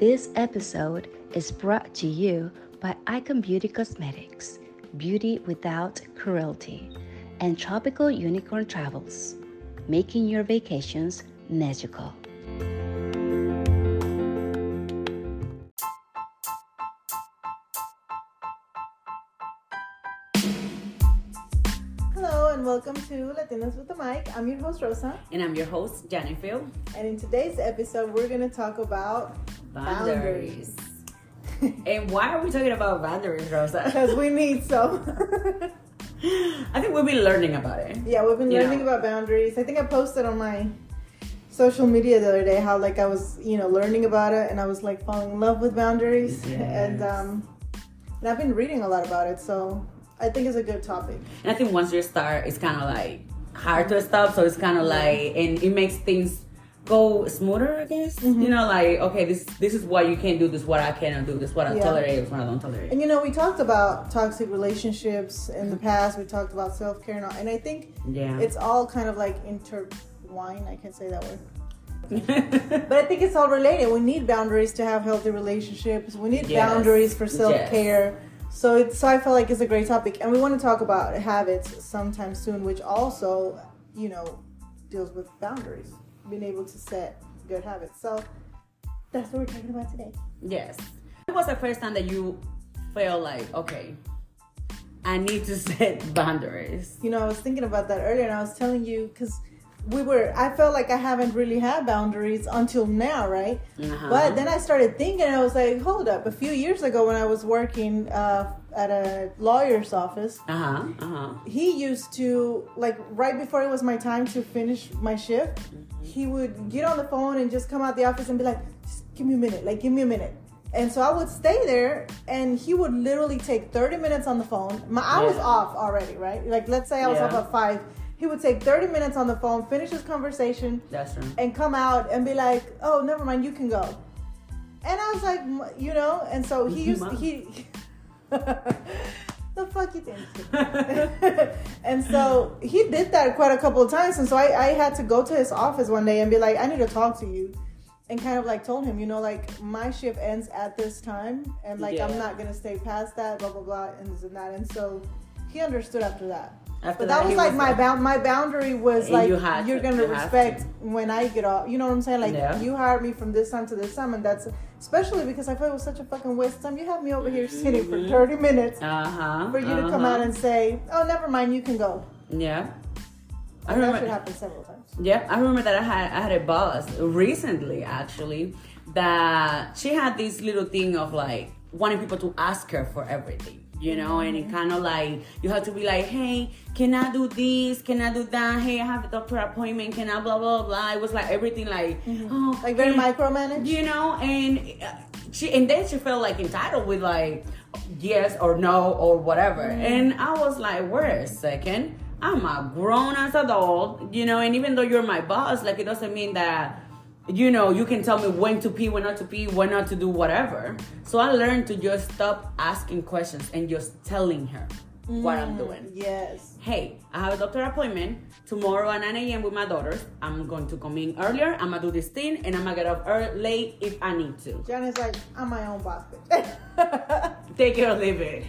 This episode is brought to you by Icon Beauty Cosmetics, beauty without cruelty, and Tropical Unicorn Travels, making your vacations magical. Hello and welcome to Latinas with the Mic. I'm your host Rosa, And I'm your host, Jennifer. and in today's episode, we're going to talk about Boundaries. and why are we talking about boundaries, Rosa? because we need some. I think we've been learning about it. yeah, we've been learning know. about boundaries. I think I posted on my social media the other day how like I was, you know, learning about it and I was like falling in love with boundaries, Yes. and um, and I've been reading a lot about it, so I think it's a good topic. And I think once you start, it's kind of like hard to stop. So it's kind of like, and it makes things go smoother, I guess. Mm-hmm. You know, like, okay, this this is what you can't do, this is what I cannot do, this is what I Yeah. tolerate, this is what I don't tolerate. And you know, we talked about toxic relationships in the past. We talked about self care, and, all- and I think Yeah. it's all kind of like intertwined. I can say that word. But I think it's all related. We need boundaries to have healthy relationships. We need Yes. boundaries for self care. So it's so I feel like it's a great topic, and we want to talk about habits sometime soon, which also, you know, deals with boundaries, being able to set good habits. So that's what we're talking about today. yes. When was the first time that you felt like, okay, I need to set boundaries? You know, I was thinking about that earlier, and I was telling you because we were. I felt like I haven't really had boundaries until now, right? Uh-huh. But then I started thinking, I was like, hold up. A few years ago, when I was working uh, at a lawyer's office, Uh huh. Uh huh. he used to like right before it was my time to finish my shift, he would get on the phone and just come out the office and be like, just give me a minute, like give me a minute. And so I would stay there, and he would literally take 30 minutes on the phone. My I was Yeah. off already, right? Like let's say I was Yeah. off at five. He would take 30 minutes on the phone, finish his conversation, true. and come out and be like, "Oh, never mind, you can go." And I was like, you know, and so he used he. the fuck you think? and so he did that quite a couple of times, and so I, I had to go to his office one day and be like, "I need to talk to you." And kind of like told him, you know, like my shift ends at this time, and like I'm not gonna stay past that, blah blah blah, and this and that. And so he understood after that. After But that, was he like my bound. My boundary was like you to- gonna you respect when I get off. You know what I'm saying? Like Yeah. you hired me from this time to this time, and that's especially because I felt it was such a fucking waste time. You have me over here sitting for Mhm. 30 minutes Uh huh. for you to come out and say, "Oh, never mind, you can go." Yeah. I And that should remember. happen several times. Yeah, I remember that I had I had a boss recently actually that she had this little thing of like wanting people to ask her for everything. You know, and it kind of like you have to be like, hey, can I do this? Can I do that? Hey, I have a doctor appointment. Can I blah blah blah? It was like everything like, oh, Like very micromanaged. you know and uh, she and then she felt like entitled with like yes or no or whatever and i was like wait a second i'm a grown-ass adult you know and even though you're my boss like it doesn't mean that you know you can tell me when to pee when not to pee when not to do whatever. So i learned to just stop asking questions and just telling her what i'm doing Yes. hey, I have a doctor appointment tomorrow at 9 a.m. with my daughters. I'm going to come in earlier. I'm gonna do this thing, and I'm gonna get off early, late if I need to. Janet's like, I'm my own boss, bitch. Take it or leave it.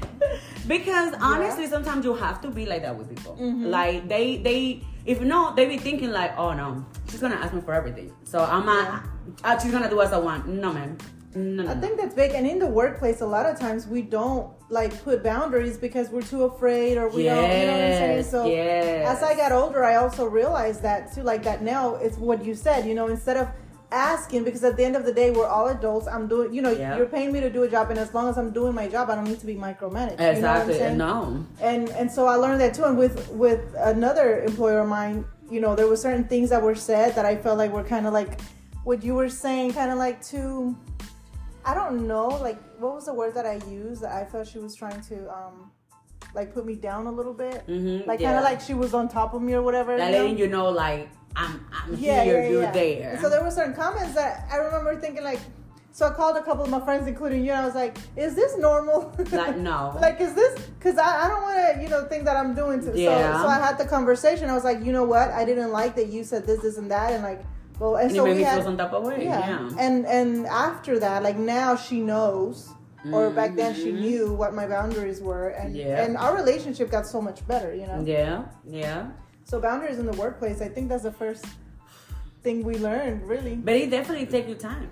Because honestly, sometimes you have to be like that with people. Like they, they, if not, they be thinking like, oh no, she's gonna ask me for everything. So I'm a, uh, she's gonna do as I want. No, man. No, no. I think that's big. And in the workplace, a lot of times we don't like put boundaries because we're too afraid or we don't, you know what I'm saying? So yes. as I got older, I also realized that too. Like that now, it's what you said, you know, instead of asking, because at the end of the day, we're all adults. I'm doing, you know, Yeah. you're paying me to do a job. And as long as I'm doing my job, I don't need to be micromanaged. You know what I'm exactly. saying? no. and and so I learned that too. And with with another employer of mine, you know, there were certain things that were said that I felt like were kind of like what you were saying, kind of like too. I don't know, like what was the word that I used that I felt she was trying to um like put me down a little bit, Mhm, like yeah. kind of like she was on top of me or whatever. Like you know? letting you know, like I'm, I'm yeah, here, yeah, you're yeah. there. And so there were certain comments that I remember thinking like. So I called a couple of my friends, including you, and I was like, "Is this normal? Like, no. like, is this? Because I, I don't want to, you know, think that I'm doing. To, Yeah. So, so I had the conversation. I was like, you know what? I didn't like that you said this, this, and that, and like, Well, and, And so we had, feel some type of way. yeah. Yeah. and and after that, like now she knows, or back then she Mhm. knew what my boundaries were, and Yeah. and our relationship got so much better, you know. Yeah. Yeah. So boundaries in the workplace, I think that's the first thing we learned, really. But it definitely take you time.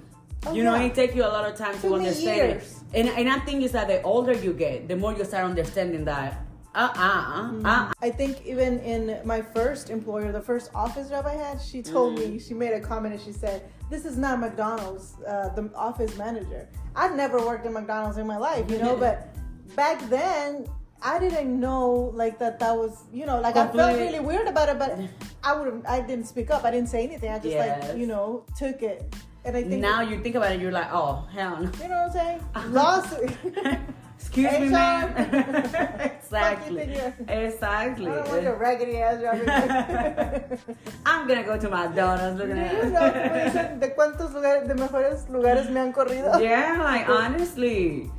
Oh, you know, yeah. it takes you a lot of time to understand years. it. And and I think is that the older you get, the more you start understanding that uh uh uh I think even in my first employer, the first office job I had, she told Mm. me, she made a comment and she said, This is not McDonald's, uh, the office manager. I'd never worked in McDonald's in my life, you know, but back then, I didn't know like that that was, you know, like I felt really weird about it, but I would I didn't speak up. I didn't say anything. I just Yes. like, you know, took it. And I think now you think about it, you're like, oh hell no. you know what I'm saying? Lawsuit. Excuse me, HR. ma'am. Fuck exactly. Exactly. I don't want your raggedy ass. I'm gonna go to McDonald's. Look you at know de cuántos lugares, de mejores lugares me han corrido? yeah, like honestly.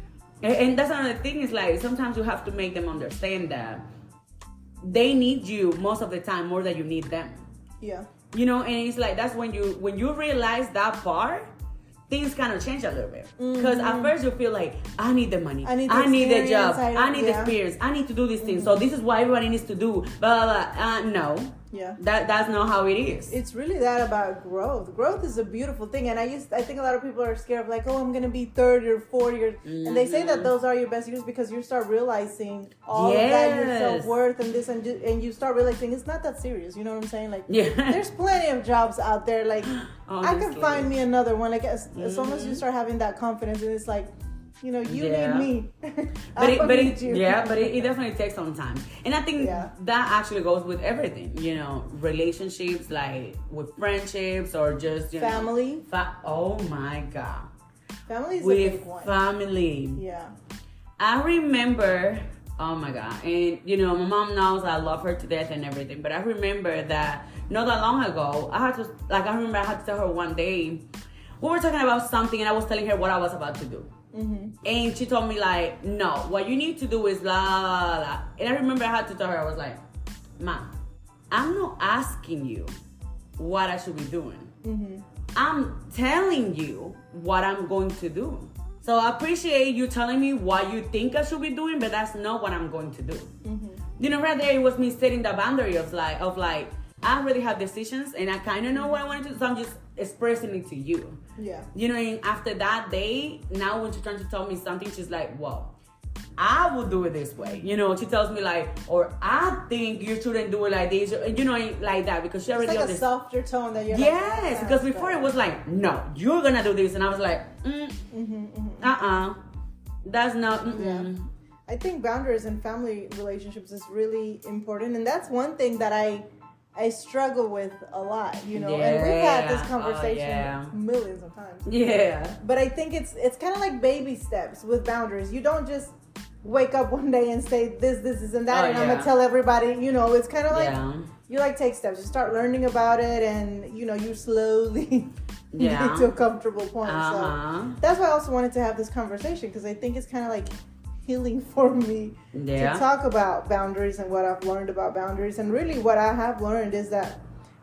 And, and that's another thing is like sometimes you have to make them understand that they need you most of the time more than you need them. Yeah. You know, and it's like that's when you when you realize that part, things kind of change a little bit. Because at first you feel like I need the money, Mm-hmm. I need the I need the job, I I, need the yeah. Mm-hmm. experience, I need to do these things. So this is what everybody needs to do. Blah blah. blah. Uh, no, Yeah. that that's not how it is. It's really that about growth. Growth is a beautiful thing, and I used I think a lot of people are scared of like, oh, I'm gonna be thirty or forty, or and they say Mm-hmm. that those are your best years because you start realizing all of that your self worth and this and and you start realizing it's not that serious. You know what I'm saying? Like, Yeah. there's plenty of jobs out there. Like, I can find me another one. Like, as, as long Mm-hmm. as you start having that confidence, and it's like, you know, you Yeah. need me. but it, but it, yeah, but it, it definitely takes some time, and I think Yeah. that actually goes with everything. You know, relationships, like with friendships or just you know, Family. fa- oh my god, Family is a with big one. family. yeah. I remember, oh my god, and you know, my mom knows I love her to death and everything, but I remember that not that long ago, I had to, like, I remember I had to tell her one day, we were talking about something, and I was telling her what I was about to do. Mm-hmm. And she told me, like, no, what you need to do is blah, blah, blah. And I remember I had to tell her, I was like, Ma, I'm not asking you what I should be doing. Mm-hmm. I'm telling you what I'm going to do. So I appreciate you telling me what you think I should be doing, but that's not what I'm going to do. Mm-hmm. You know, right there it was me setting the boundary of like of like I already have decisions and I kind of know what I want to do, so I'm just expressing it to you. Yeah. You know, and after that day, now when she's trying to tell me something, she's like, "Well, I will do it this way." You know, she tells me like, or I think you shouldn't do it like this. You know, like that because she It's already like a softer tone that you're like, Yes, "Ah, because before it was like, no, you're gonna do this, and I was like, mm, Mm-hmm, uh, uh that's not. Mm-mm. I think boundaries in family relationships is really important, and that's one thing that I I struggle with a lot. You know, and we've had this Yeah. Oh, conversation yeah. millions of times. Yeah, But I think it's it's kind of like baby steps with boundaries. You don't just wake up one day and say this, this, this, and that, Oh, and I'm gonna tell everybody. You know, it's kind of like yeah, you like take steps. You start learning about it, and you know, you slowly Yeah. get to a comfortable point. uh So that's why I also wanted to have this conversation because I think it's kind of like healing for me yeah, to talk about boundaries and what I've learned about boundaries. And really, what I have learned is that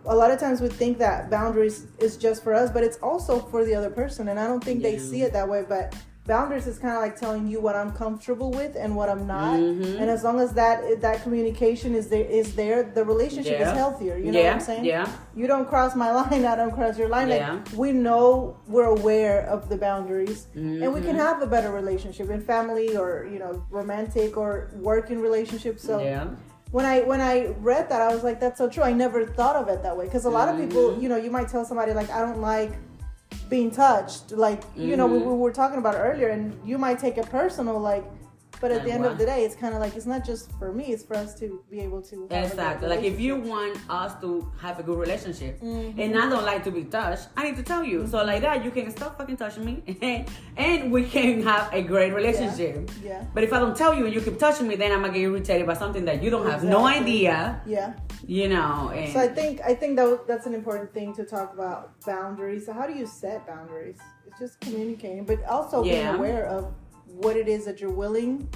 a lot of times we think that boundaries is just for us, but it's also for the other person. And I don't think they see it that way. But boundaries is kind of like telling you what I'm comfortable with and what I'm not. Mhm. And as long as that that communication is there, is there, the relationship Yeah. is healthier. You know yeah, what I'm saying? yeah, You don't cross my line, I don't cross your line. Yeah. Like we know we're aware of the boundaries, and we can Mhm. have a better relationship in family or you know romantic or working relationships. So yeah, when I when I read that, I was like, that's so true. I never thought of it that way because a lot of people, Mhm. you know, you might tell somebody like, I don't like being touched, like you know, we, we were talking about earlier, and you might take it personal, like. But at Like the end what? of the day, it's kind of like it's not just for me; it's for us to be able to. have a good exactly. Like if you want us to have a good relationship, Mhm. and I don't like to be touched, I need to tell you. So like that, you can stop fucking touching me, and we can have a great relationship. yeah, But if I don't tell you and you keep touching me, then I'm gonna get irritated by something that you don't have no idea. yeah. You know, and So I think I think that that's an important thing to talk about boundaries. So how do you set boundaries? It's just communicating, but also being aware of what it is that you're willing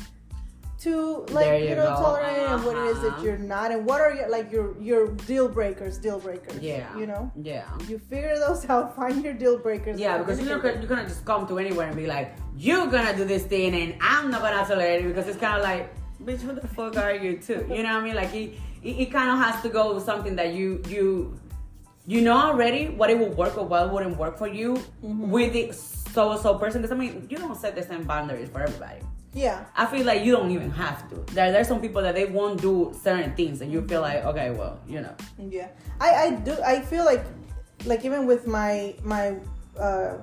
to like you you know go. tolerate and what it is that Uh-huh. you're not and what are your like your your deal breakers deal breakers Yeah. you know Yeah. you figure those out find your deal breakers Yeah, because you're not, gonna- you're gonna just come to anywhere and be like, you're gonna do this thing and I'm not gonna tolerate it because it's kind of like, bitch, who the fuck are you too? You know what I mean? Like it, it, it kind of has to go with something that you you you know already what it will work or what wouldn't work for you Mm-hmm. with the so so person. Because I mean, you don't set the same boundaries for everybody. yeah I feel like you don't even have to. There, there's some people that they won't do certain things, and you feel like, okay, well, you know, Yeah, I I do. I feel like like even with my my uh,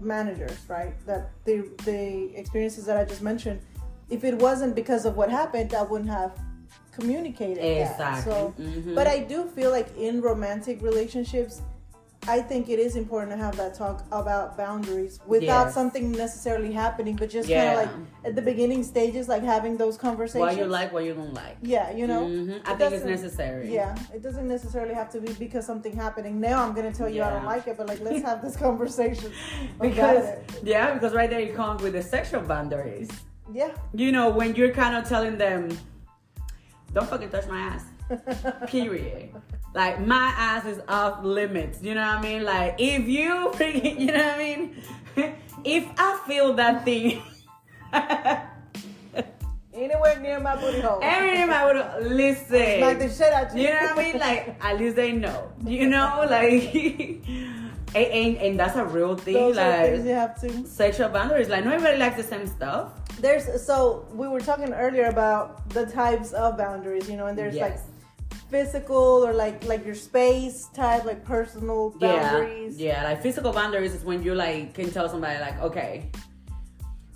managers, right? That the the experiences that I just mentioned, if it wasn't because of what happened, I wouldn't have communicated that. Exactly. So, Mhm. but I do feel like in romantic relationships. I think it is important to have that talk about boundaries without Yes. something necessarily happening, but just Yeah. kind of like at the beginning stages, like having those conversations. what you like, what you don't like. Yeah, you know. Mhm. I It think it's necessary. Yeah, it doesn't necessarily have to be because something happening. Now I'm gonna tell you I don't like it, but like let's have this conversation. because yeah, because right there you come with the sexual boundaries. yeah, You know, when you're kind of telling them, "Don't fucking touch my ass," period. Like my ass is off limits. You know what I mean? Like if you, freaking- you know what I mean? if I feel that thing. anywhere near my booty hole. Every time I would listen. Like the shit out you. You know what I mean? Like at least they know. You know, like and, and, and that's a real thing. Those things you like have to. sexual boundaries. Like not everybody likes the same stuff. There's so we were talking earlier about the types of boundaries, you know, and there's Yes. like physical or like like your space type, like personal boundaries. Yeah, yeah. Like physical boundaries is when you like can tell somebody like, okay,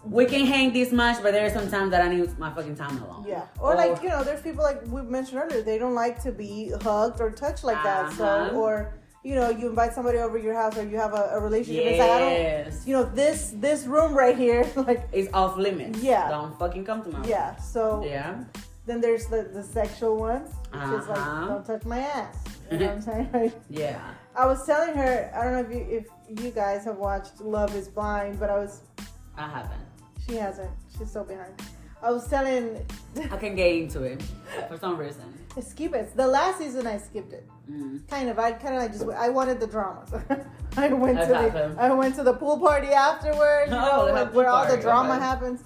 we can hang this much, but there are some times that I need my fucking time alone. Yeah. Or like, you know, there's people like we mentioned earlier, they don't like to be hugged or touched like that. So Uh-huh. or you know, you invite somebody over your house or you have a, a relationship. It's like yes, you know, this this room right here, like it's off limits. Yeah. don't fucking come to my yeah. So yeah. then there's the, the sexual ones, which is like Uh-huh. don't touch my ass. You know what I'm saying? Yeah. I was telling her, I don't know if you if you guys have watched Love is Blind, but I was I haven't. she hasn't. She's so behind. I was telling I can get into it for some reason. Skip it. The last season I skipped it. Mm. Kind of. I kind of like just I wanted the drama. So I went That to the. I went to the pool party afterwards. You Oh, know, they where all the drama okay. happens.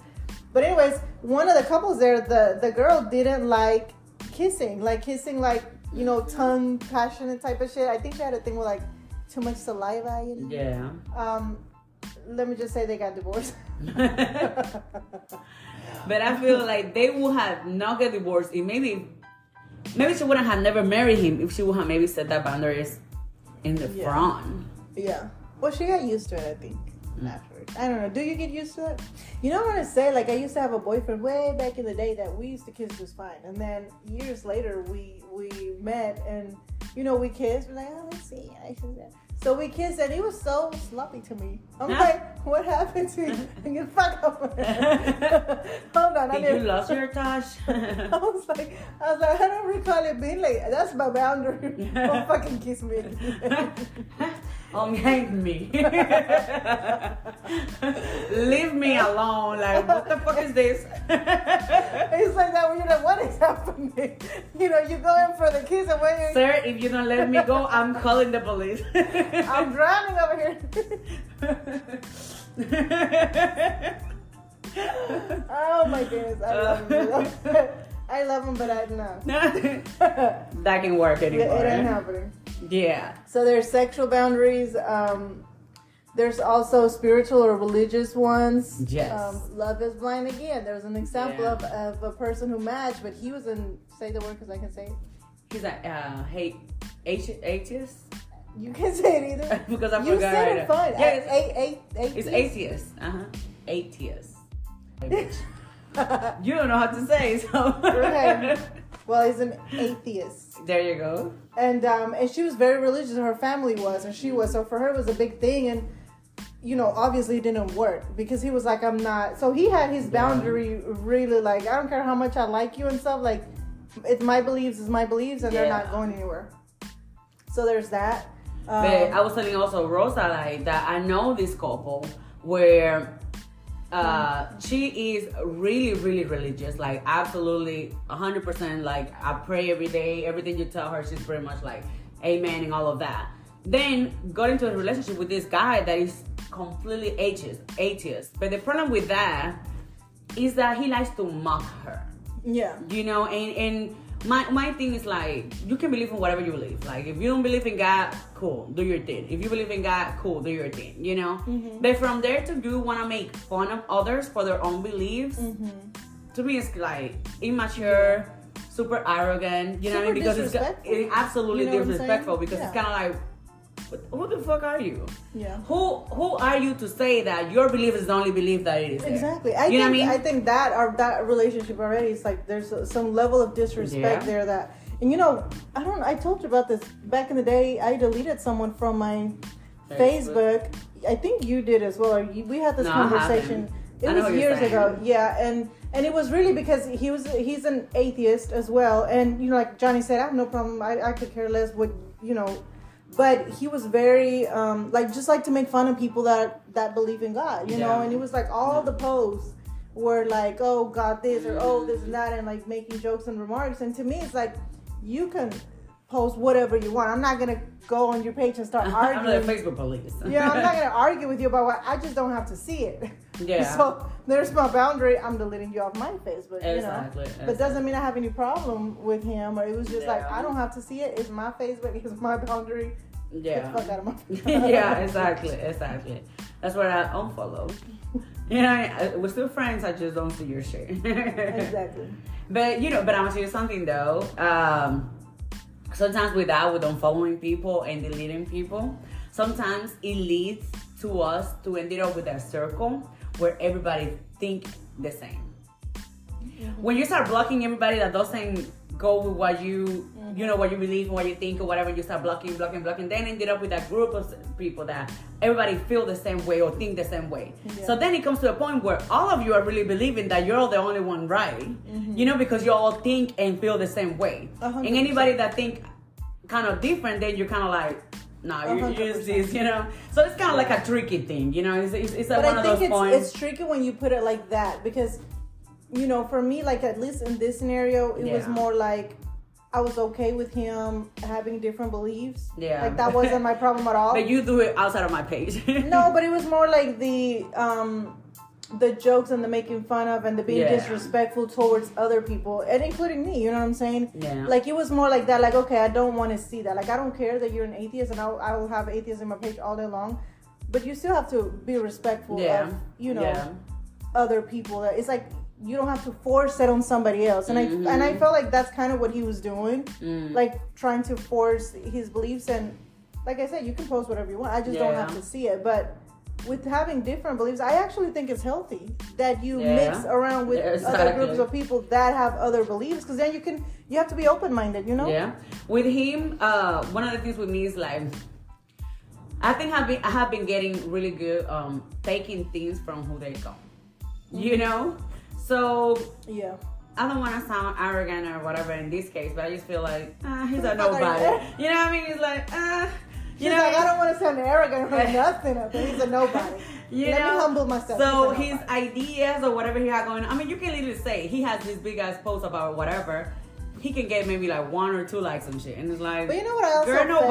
But anyways, one of the couples there, the the girl didn't like kissing, like kissing, like you know, tongue passionate type of shit. I think she had a thing with like too much saliva. You know? Yeah. Um, let me just say they got divorced. but I feel like they would have not get divorced if maybe maybe she wouldn't have never married him if she would have maybe set that boundaries in the Yeah. front. Yeah. Well, she got used to it, I think. Mm. Afterwards, I don't know. Do you get used to it? You know what I say? Like I used to have a boyfriend way back in the day that we used to kiss just fine, and then years later we we met and you know we kissed. We're like, oh, let's see. I should. So we kissed, and he was so sloppy to me. I'm Huh? like, what happened to you? Get fuck up. Hold on, I Did you didn't. lost your touch? I was like, I was like, I don't recall it being like that's my boundary. Don't fucking kiss me. Unhang me. Leave me alone. Like, what the fuck is this? It's like that when you're like, what is happening? You know, you go in for the kiss and when Sir, if you don't let me go, I'm calling the police. I'm drowning over here. oh my goodness, I love him. I love him, but I know. that can work It, anymore. it ain't happening. Yeah. So there's sexual boundaries. Um, there's also spiritual or religious ones. Yes. Um, love is blind again. There was an example Yeah. of, of a person who matched, but he was in say the word because I can say it. He's like, uh, hate, atheist? You can say it either. because I you forgot. said it fine. Yeah, it's, A- a- a- it's atheist. atheist. Uh huh. Atheist. You don't know how to say, so. Okay. Well, he's an atheist, There you go. And um, and she was very religious. Her family was, and she was. So for her, it was a big thing, and you know, obviously, it didn't work because he was like, "I'm not." So he had his boundary really like, I don't care how much I like you and stuff. Like, it's my beliefs, is my beliefs, and they're not going anywhere. So there's that. Um, But I was telling also Rosa like that I know this couple where Uh, she is really, really religious. Like absolutely, hundred percent. Like I pray every day. Everything you tell her, she's pretty much like amen and all of that. Then got into a relationship with this guy that is completely atheist. Atheist. But the problem with that is that he likes to mock her. Yeah. You know, and and my my thing is like you can believe in whatever you believe. Like if you don't believe in God, cool, do your thing. If you believe in God, cool, do your thing. You know. Mm-hmm. But from there to do want to make fun of others for their own beliefs, Mm-hmm. to me it's like immature, super arrogant. You know, what I mean? because it's, absolutely You know disrespectful. Because it's kind of like. What- Who the fuck are you? Yeah. Who who are you to say that your belief is the only belief that it is? there? Exactly. I you think know what I mean? I think that or that relationship already is like there's some level of disrespect Yeah. there that and you know I don't I told you about this back in the day I deleted someone from my Facebook. Facebook. I think you did as well. Or you, we had this No, conversation. It was years ago. Yeah, and and it was really because he was he's an atheist as well, and you know like Johnny said I have no problem. I, I could care less what you know. But he was very um, like just like to make fun of people that that believe in God, you know. And it was like all the posts were like, "Oh God, this or oh this and that," and like making jokes and remarks. And to me, it's like you can post whatever you want. I'm not gonna go on your page and start I'm arguing. like Facebook police. Yeah, I'm not gonna argue with you about what I just don't have to see it. Yeah. So there's my boundary. I'm deleting you off my Facebook. You Exactly, know. But doesn't mean I have any problem with him. Or it was just like I don't have to see it. It's my Facebook. It's my boundary. Get the fuck Yeah. out of my. yeah, exactly, exactly. That's where I unfollow. You know, I- we're still friends. I just don't see your shit. exactly. But you know, but I'm gonna tell you something though. Um, sometimes with that, with unfollowing people and deleting people, sometimes it leads to us to end it up with a circle where everybody think the same. When you start blocking everybody that doesn't go with what you, you know, what you believe and what you think or whatever, you start blocking, blocking, blocking. Then ended up with a group of people that everybody feel the same way or think the same way. Yeah. So then it comes to a point where all of you are really believing that you're the only one right. Mm-hmm. You know, because you all think and feel the same way. A hundred And anybody that think kind of different, then you're kind of like, nah, A you use this, you know. So it's kind of like a tricky thing, you know. It's it's, it's But one I of think those it's points. it's tricky when you put it like that because, you know, for me, like at least in this scenario, it was more like. I was okay with him having different beliefs. Yeah. Like that wasn't my problem at all. but you do it outside of my page. no, but it was more like the um the jokes and the making fun of and the being Yeah. disrespectful towards other people and including me, you know what I'm saying? Yeah. Like it was more like that, like okay, I don't want to see that. Like I don't care that you're an atheist and I'll, I will have atheists in my page all day long. But you still have to be respectful Yeah. of, you know, Yeah. other people. That It's like you don't have to force it on somebody else. And I and I felt like that's kind of what he was doing. Mm. Like trying to force his beliefs and like I said, you can post whatever you want. I just don't have to see it. But with having different beliefs, I actually think it's healthy that you Yeah. mix around with Yeah, other groups of people that have other beliefs because then you can you have to be open minded, you know? Yeah. With him, uh, one of the things with me is like, I think I've been I have been getting really good um taking things from who they come. You know, so Yeah. I don't want to sound arrogant or whatever in this case, but I just feel like ah, he's a the fuck are nobody. you? Know what I mean? He's like ah, you She's know. like, I don't want to sound arrogant or nothing, but he's a nobody. You Let know? me humble myself. So his ideas or whatever he had going on, I mean, you can literally say he has this big ass post about whatever. He can get maybe like one or two likes and shit, and it's like, But you know what I also girl, felt?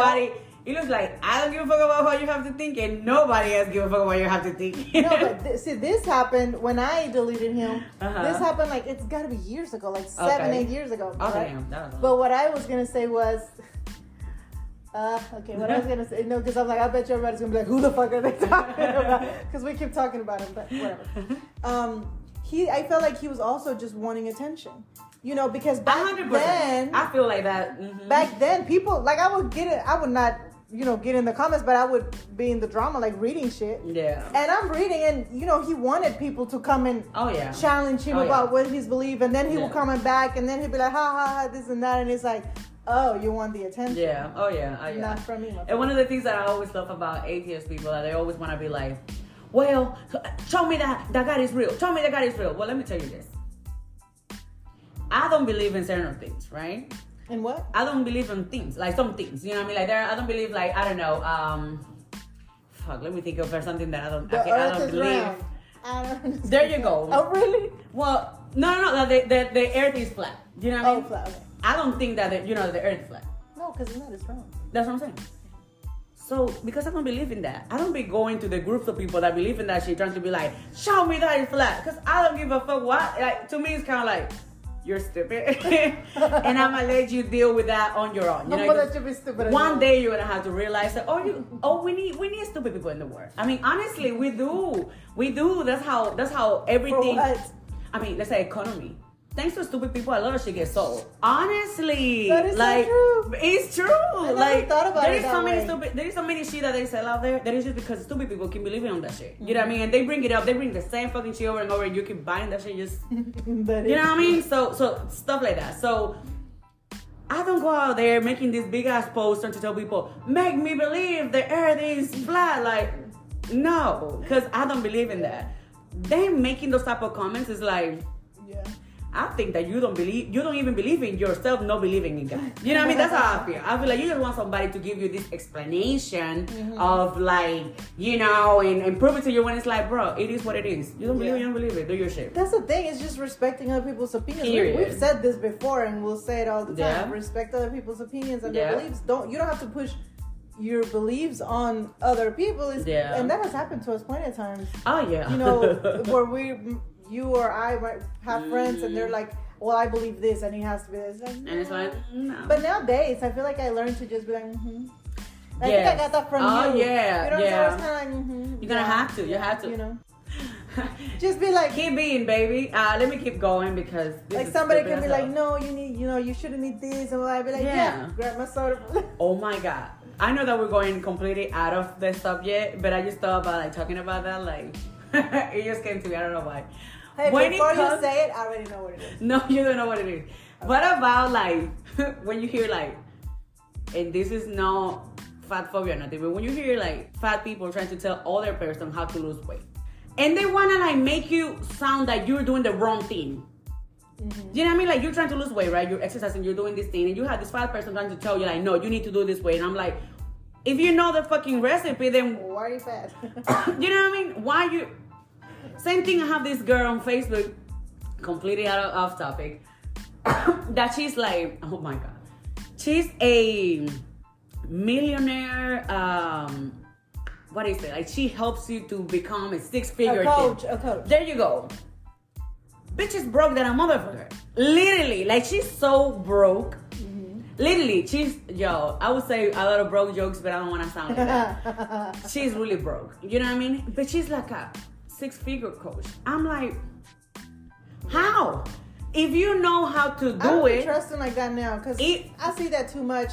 It looks like I don't give a fuck about what you have to think, and nobody else give a fuck about what you have to think. no, but th- see, this happened when I deleted him. Uh-huh. This happened like it's got to be years ago, like seven, Okay. eight years ago. oh right? damn, was. But what I was gonna say was, uh, okay, what I was gonna say, no, because I'm like, I bet you everybody's gonna be like, who the fuck are they talking about? Because we keep talking about him, but whatever. Um, he, I felt like he was also just wanting attention, you know, because back hundred then. I feel like that. mhm. back then, people like I would get it. I would not, you know, get in the comments, but I would be in the drama, like reading shit. Yeah. And I'm reading, and you know, he wanted people to come and Oh yeah. challenge him Oh, yeah. about what he's believe, and then he Yeah. will comment back, and then he'd be like, ha ha ha, this and that, and it's like, oh, you want the attention, Yeah. Oh yeah. Oh yeah. not from me. And one of the things that I always love about atheist people that they always want to be like, well, show me that that God is real. Show me that God is real. Well, let me tell you this. I don't believe in certain things, right? And what? I don't believe in things, like some things. You know what I mean? Like there, I don't believe like I don't know. Um, fuck. Let me think of something that I don't. The I, can, I earth don't is believe. round. I don't. There you go. Oh, really? Well, no, no, no. The, the, the earth is flat. Do you know what I mean? Oh, flat. Okay. I don't think that, the, you know, the earth is flat. No, because it's not as round. That's what I'm saying. So, because I don't believe in that, I don't be going to the groups of people that believe in that shit, trying to be like, show me that it's flat. Because I don't give a fuck what. Like, to me, it's kind of like, you're stupid. and I'm to let you deal with that on your own. You I'm know, gonna 'cause let you be stupid. one day you're gonna have to realize that oh you oh we need we need stupid people in the world. I mean honestly we do. We do. That's how that's how everything? I mean, let's say economy. Thanks to stupid people, a lot of shit gets sold. Honestly, That is so like true. it's true. never like thought about there it is so many way. stupid. There is so many shit that they sell out there. That is just because stupid people keep believing on that shit. You know what I mean? And they bring it up. They bring the same fucking shit over and over, and you keep buying that shit. Just you know what I mean? So so stuff like that. So I don't go out there making this big ass post trying to tell people, make me believe the earth is flat. Like, no, because I don't believe in that. Them making those type of comments is like, Yeah. I think that you don't believe, you don't even believe in yourself, not believing in God. You know what I mean? That's how I feel. I feel like you just want somebody to give you this explanation mm-hmm. of like, you know, and, and prove it to you when it's like, bro, it is what it is. You don't believe it, Yeah. you don't believe it. Do your shit. That's the thing. It's just respecting other people's opinions. We, we've said this before, and we'll say it all the time. Yeah. Respect other people's opinions and Yeah. their beliefs. Don't you don't have to push your beliefs on other people. It's, Yeah. And that has happened to us plenty of times. Oh, yeah. You know, where we, you or I might have friends, and they're like, "Well, I believe this, and it has to be this." Like, and it's like, no. But nowadays, I feel like I learned to just be like, mm-hmm. I think I got that from Oh, you. yeah, You know, yeah. so it's kind of like, mm-hmm. You're gonna have to, you have to. You know, just be like, keep being, baby. Uh, let me keep going because this like somebody can be like, no, you need, you know, you shouldn't eat this, and I'd be like, yeah, Yeah. grab my soda. Oh my god. I know that we're going completely out of the subject, but I just thought about like talking about that. Like, it just came to me. I don't know why. Hey, When before comes- you say it, I already know what it is. No, you don't know what it is. What about like when you hear like, and this is not fat phobia or nothing, but when you hear like fat people trying to tell other person how to lose weight, and they wanna like make you sound like you're doing the wrong thing. Mm-hmm. You know what I mean? Like you're trying to lose weight, right? You're exercising, you're doing this thing, and you have this fat person trying to tell you like, no, you need to do this way, and I'm like. If you know the fucking recipe, then Why are you fat? you know what I mean? Why you? Same thing. I have this girl on Facebook, completely out of off topic, that she's like, oh my god, she's a millionaire. Um, what is it? Like she helps you to become a six figure a coach, a coach. There you go. Bitch is broke than a motherfucker. Literally, like she's so broke. Literally, she's yo. I would say a lot of broke jokes, but I don't want to sound like that she's really broke. You know what I mean? But she's like a six figure coach. I'm like, how? If you know how to I do don't it, trust him like that now because I see that too much.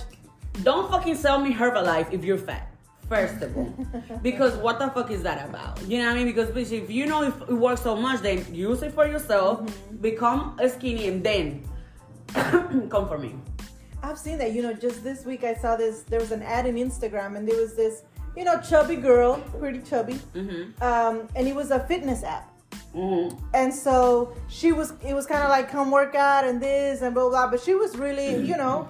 don't fucking sell me Herbalife if you're fat. First of all, because what the fuck is that about? You know what I mean? Because bitch, if you know if it works so much, then use it for yourself, Mm-hmm. become a skinny, and then come for me. I've seen that. You know, just this week I saw this. There was an ad in Instagram, and there was this, you know, chubby girl, pretty chubby, Mm-hmm. um, and it was a fitness app. Mm-hmm. And so she was. It was kind of like come work out and this and blah blah. But she was really, you know,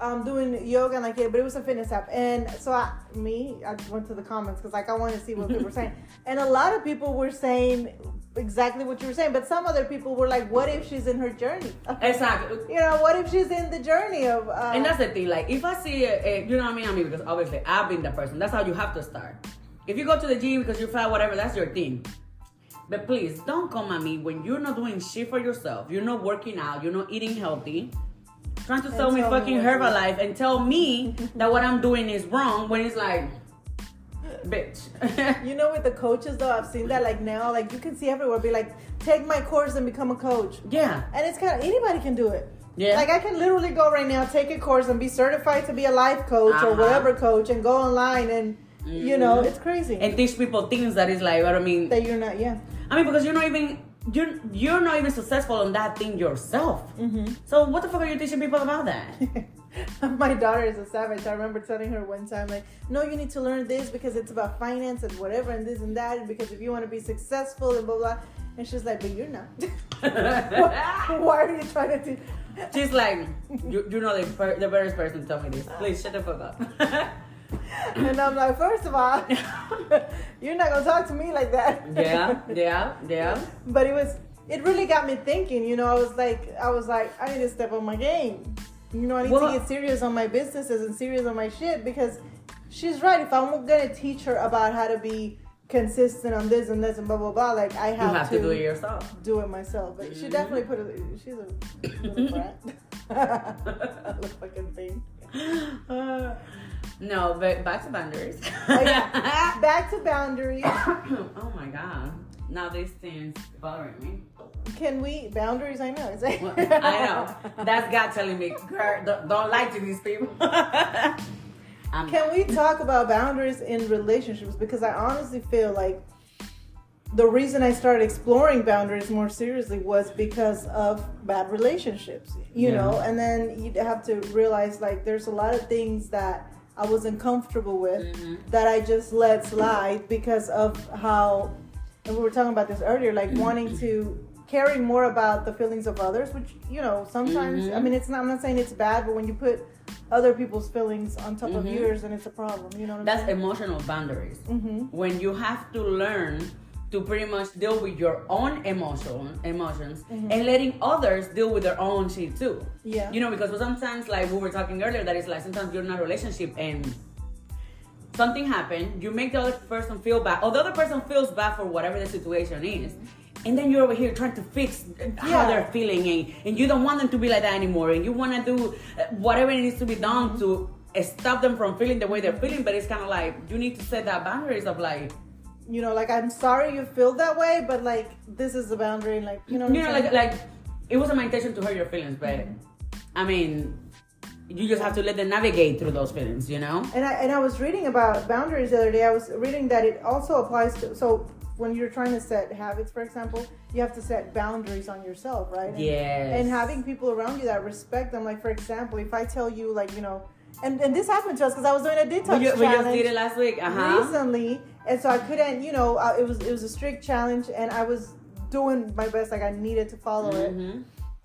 um, doing yoga and like it. But it was a fitness app. And so I, me, I went to the comments because like I wanted to see what people were saying. And a lot of people were saying exactly what you were saying. But some other people were like, "What if she's in her journey? Exactly. you know, what if she's in the journey of?" Uh, And that's the thing. Like, if I see, a, a- you know what I mean? I mean, because obviously I've been that person. That's how you have to start. If you go to the gym because you're fat, whatever, that's your thing. But please don't come at me when you're not doing shit for yourself. You're not working out. You're not eating healthy. Trying to sell me fucking what to do. Herbalife and tell me that what I'm doing is wrong when it's like, bitch. You know, with the coaches though, I've seen that like now, like you can see everywhere. Be like, take my course and become a coach, yeah. and it's kind of anybody can do it. Yeah. Like I can literally go right now, take a course, and be certified to be a life coach or Uh-huh. whatever coach, and go online and you know, Mhm. it's crazy And teach people things that is like, what I mean, that you're not. Yeah. I mean, because you're not even you're you're not even successful on that thing yourself. Mm-hmm. So what the fuck are you teaching people about that? My daughter is a savage. I remember telling her one time, like, no, you need to learn this because it's about finance and whatever and this and that. Because if you want to be successful and blah blah. And she's like, but you're not. Why are you trying to teach? She's like, you, you know the, per, the first person to tell me this. Please shut the fuck up. and I'm like, first of all, you're not gonna talk to me like that. yeah, yeah, yeah. But it was, it really got me thinking. You know, I was like, I was like, I need to step on my game. You know, I need Well- to get serious on my businesses and serious on my shit because she's right. If I'm gonna teach her about how to be consistent on this and this and blah blah blah, like I You have, have to do it yourself. do it myself. But she definitely put it. She's a little brat. little fucking thing. Uh, no, but back to boundaries. Oh, yeah. Back to boundaries. oh my god. Now these things bothering me. Can we boundaries? I know. Well, I know. That's God telling me, girl, don't, don't lie to these people. Can we talk about boundaries in relationships? Because I honestly feel like the reason I started exploring boundaries more seriously was because of bad relationships, you Yeah. know, and then you have to realize like there's a lot of things that I wasn't comfortable with Mhm. that I just let slide because of how, and we were talking about this earlier, like wanting to caring more about the feelings of others, which, you know, sometimes, Mhm. I mean, it's not, I'm not saying it's bad, but when you put other people's feelings on top of Mhm. yours, then it's a problem, you know what I'm That's emotional boundaries. hmm When you have to learn to pretty much deal with your own emotion emotions Mhm. and letting others deal with their own shit too. Yeah. You know, because sometimes like we were talking earlier, that is like sometimes you're in a relationship and something happened, you make the other person feel bad, or the other person feels bad for whatever the situation is. And then you're over here trying to fix how they're feeling, and, and you don't want them to be like that anymore, and you want to do uh, whatever needs to be done to uh, stop them from feeling the way they're feeling. But it's kind of like you need to set that boundaries of like, you know, like I'm sorry you feel that way, but like this is the boundary, and like you know, you know, like like it wasn't my intention to hurt your feelings, but I mean, you just have to let them navigate through those feelings, you know. And I and I was reading about boundaries the other day. I was reading that it also applies to so when you're trying to set habits, for example, you have to set boundaries on yourself, right? And, Yes. And having people around you that respect them. Like for example, if I tell you, like you know, and and this happened to us because I was doing a detox we, ju- we just did it last week. Uh huh. recently, and so I couldn't, you know, uh, it was it was a strict challenge, and I was doing my best, like I needed to follow it.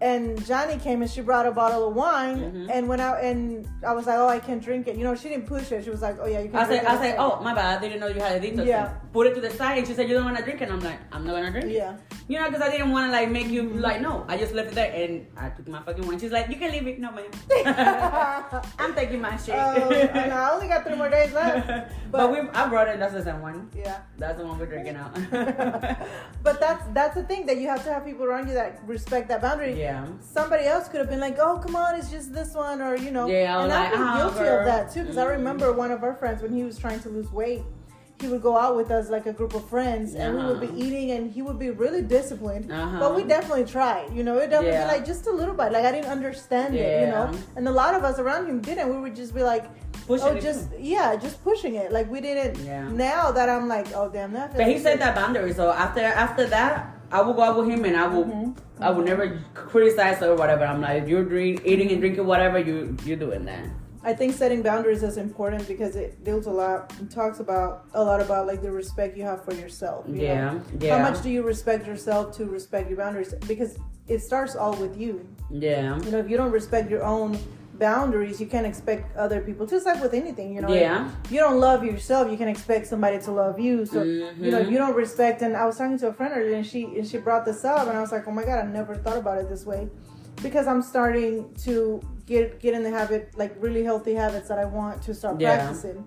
And Johnny came and she brought a bottle of wine, Mhm. and when I and I was like, oh, I can't drink it. You know, she didn't push it. She was like, oh yeah, you can. I drink said, it. I said, oh my bad, I didn't know you had a detox. Yeah. Put it to the side, and she said you don't want to drink it. And I'm like, I'm not gonna drink it. Yeah. You know, because I didn't want to like make you like no. I just left it there, and I took my fucking wine. She's like, you can leave it, no ma'am. I'm taking my shit. Um, and I only got three more days left. but, we, I brought it. That's the same one. Yeah. That's the one we're drinking out. but that's that's the thing that you have to have people around you that respect that boundary. yeah. Somebody else could have been like, "Oh, come on, it's just this one," or you know. Yeah, I and was I've like, been "Oh, guilty girl." of that too because I Mhm. remember one of our friends when he was trying to lose weight. He would go out with us like a group of friends, and we would Uh-huh. be eating, and he would be really disciplined. Uh-huh. But we definitely tried, you know. It definitely Yeah. be like just a little bit. Like I didn't understand it, you know. And a lot of us around him didn't. We would just be like, Pushing oh, it just yeah, just pushing it. Like we didn't. Yeah. Now that I'm like, oh damn, that. But he set that boundary. So after after that, I will go out with him and I will Mhm. I will never criticize or whatever. I'm like, if you're drink, eating and drinking whatever, you you're doing that. I think setting boundaries is important because it deals a lot and talks about a lot about like the respect you have for yourself. you know? Yeah, yeah. How much do you respect yourself to respect your boundaries? Because it starts all with you. Yeah. You know, if you don't respect your own boundaries, you can't expect other people. Just like with anything, you know. Yeah. If you don't love yourself, you can expect somebody to love you. So you know, if Mhm. you don't respect. And I was talking to a friend earlier, and she and she brought this up, and I was like, oh my god, I never thought about it this way, because I'm starting to get get in the habit, like really healthy habits that I want to start Yeah. practicing.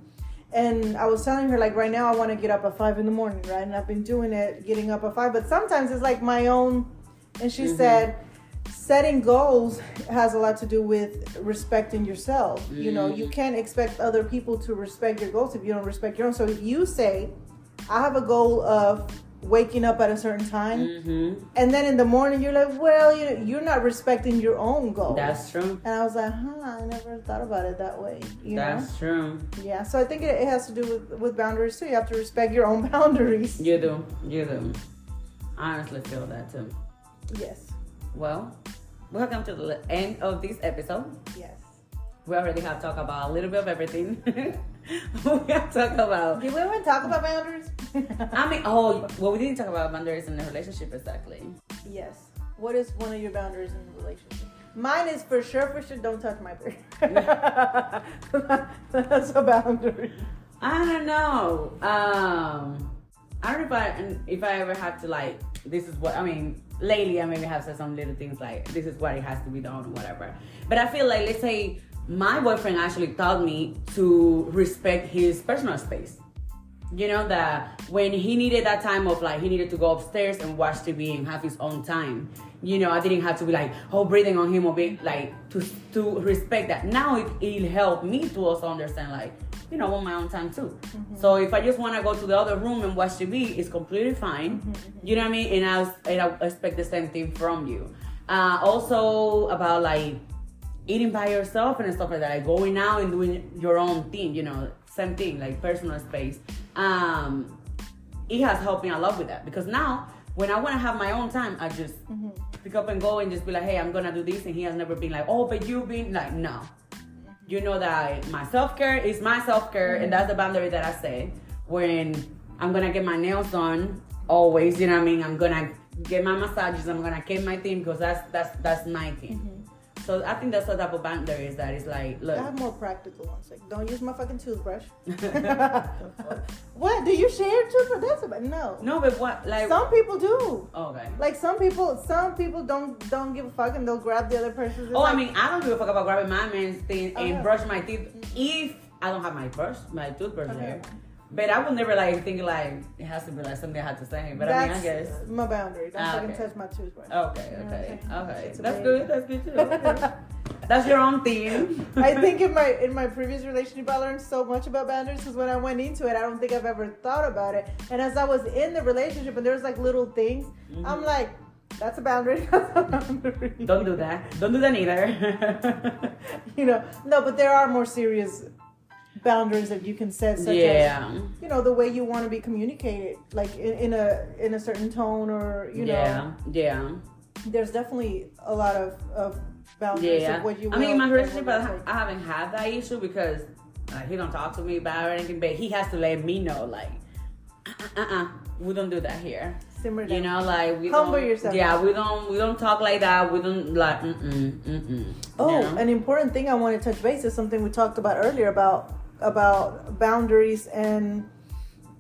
And I was telling her like right now I want to get up at five in the morning, right? And I've been doing it, getting up at five. But sometimes it's like my own. And she Mhm. said, setting goals has a lot to do with respecting yourself. You know, you Mhm. can't expect other people to respect your goals if you don't respect your own. So if you say, I have a goal of waking up at a certain time, hmm and then in the morning you're like, well, you you're not respecting your own goal. That's true. and I was like, huh, I never thought about it that way. You That's true. Yeah. So I think it, it has to do with with boundaries too. You have to respect your own boundaries. You do. You do. I honestly feel that too. Yes. Well, we have come to the end of this episode. Yes. We already have talked about a little bit of everything. we have talked about. Did we even talk about boundaries? I mean, oh, well, we didn't talk about boundaries in the relationship exactly. yes. What is one of your boundaries in a relationship? Mine is for sure, for sure. Don't touch my beard. That's a boundary. I don't know. Um, I don't know if I if I ever had to like. This is what I mean. Lately, I maybe have said some little things like, "This is what it has to be done" or whatever. But I feel like, let's say, my boyfriend actually taught me to respect his personal space. You know that when he needed that time of like he needed to go upstairs and watch TV and have his own time. You know, I didn't have to be like, oh, breathing on him or be like to to respect that. Now it it'll help me to also understand like, you know, on my own time too. So if I just want to go to the other room and watch TV, it's completely fine. You know what I mean? And I and I expect the same thing from you. Uh, also about like eating by yourself and stuff like that, like going out and doing your own thing, you know, same thing, like personal space. Um, it has helped me a lot with that because now when I want to have my own time, I just pick up and go and just be like, hey, I'm gonna do this, and he has never been like, oh, but you've been like, no. You know that my self care is my self care, and that's the boundary that I say. When I'm gonna get my nails done, always, you know what I mean. I'm gonna get my massages. I'm gonna keep my thing because that's that's that's my thing. Mm-hmm. So I think that's the type of boundaries that is like, look, I have more practical ones. Like, don't use my fucking toothbrush. what? Do you share toothbrush? That's about no. no, but what like? Some people do. okay. Like some people, some people don't don't give a fuck and they'll grab the other person's. Oh, I mean, I don't give a fuck about grabbing my man's thing oh, and Okay. brushing my teeth if I don't have my brush, my toothbrush Okay. there. But I will never like think like it has to be like something I have to say. But I mean, I guess. my boundary. Don't Ah, fucking okay. touch my toothbrush. Okay, okay, okay. It's That's good. That's good too. That's, your own thing. I think in my in my previous relationship, I learned so much about boundaries because when I went into it, I don't think I've ever thought about it. And as I was in the relationship, and there's like little things, I'm like, that's a boundary. That's a boundary. Mm-hmm. Don't do that. Don't do that either. You know, no, but there are more serious boundaries that you can set, such as you know the way you want to be communicated, like in, in a in a certain tone, or you know, yeah. Yeah. there's definitely a lot of of boundaries Yeah. of what you. I mean, my relationship, I. I haven't had that issue because like, he don't talk to me about anything, but he has to let me know, like, uh, uh, uh we don't do that here. Simmer down. You know, like we Humble don't, yourself. Yeah, we don't we don't talk like that. We don't like mm mm mm mm. Oh, you know? an important thing I want to touch base is something we talked about earlier about about boundaries and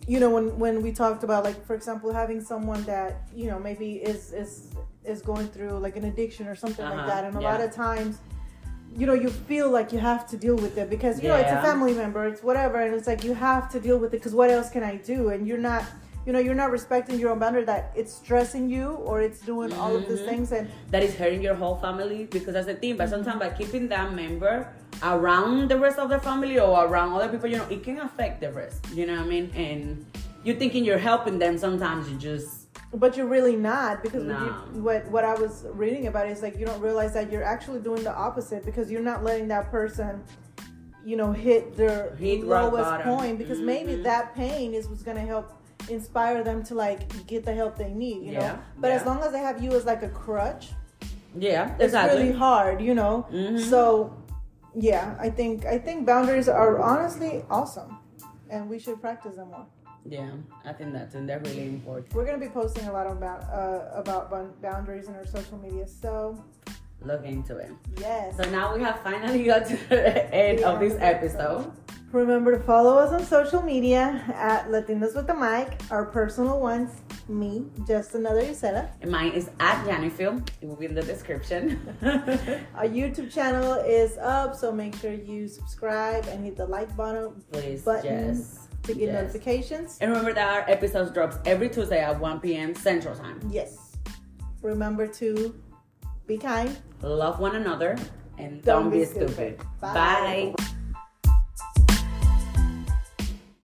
you know when when we talked about like for example having someone that you know maybe is is is going through like an addiction or something like Uh-huh, that and a lot of times you know you feel like you have to deal with it because you know it's a family member it's whatever and it's like you have to deal with it because what else can i do? And you're not you know you're not respecting your own boundary that it's stressing you or it's doing all of these Mhm. things and that is hurting your whole family because that's the thing. But sometimes by keeping that member around the rest of the family or around other people, you know, it can affect the rest. You know what I mean? And you're thinking you're helping them. Sometimes you just But you're really not because what, No. you, what what I was reading about is like you don't realize that you're actually doing the opposite because you're not letting that person, you know, hit their Hit lowest point because maybe Mhm. that pain is what's gonna help inspire them to like get the help they need. You know, Yeah, but as long as they have you as like a crutch, yeah, it's exactly. really hard. You know, Mhm. so yeah, I think I think boundaries are honestly awesome, and we should practice them more. yeah, I think that's and they're really important. We're gonna be posting a lot about uh, about boundaries in our social media. So Look into it. yes, So now we have finally got to the end of this episode. Remember to follow us on social media at Latinas with the Mic. Our personal ones, me, just another Yusela. And mine is at Janifield. It will be in the description. Our YouTube channel is up, so make sure you subscribe and hit the like button Please, Button yes. to get yes. notifications. And remember that our episodes drops every Tuesday at 1 p.m. Central Time. Yes, remember to be kind. Love one another and don't, be stupid. Bye.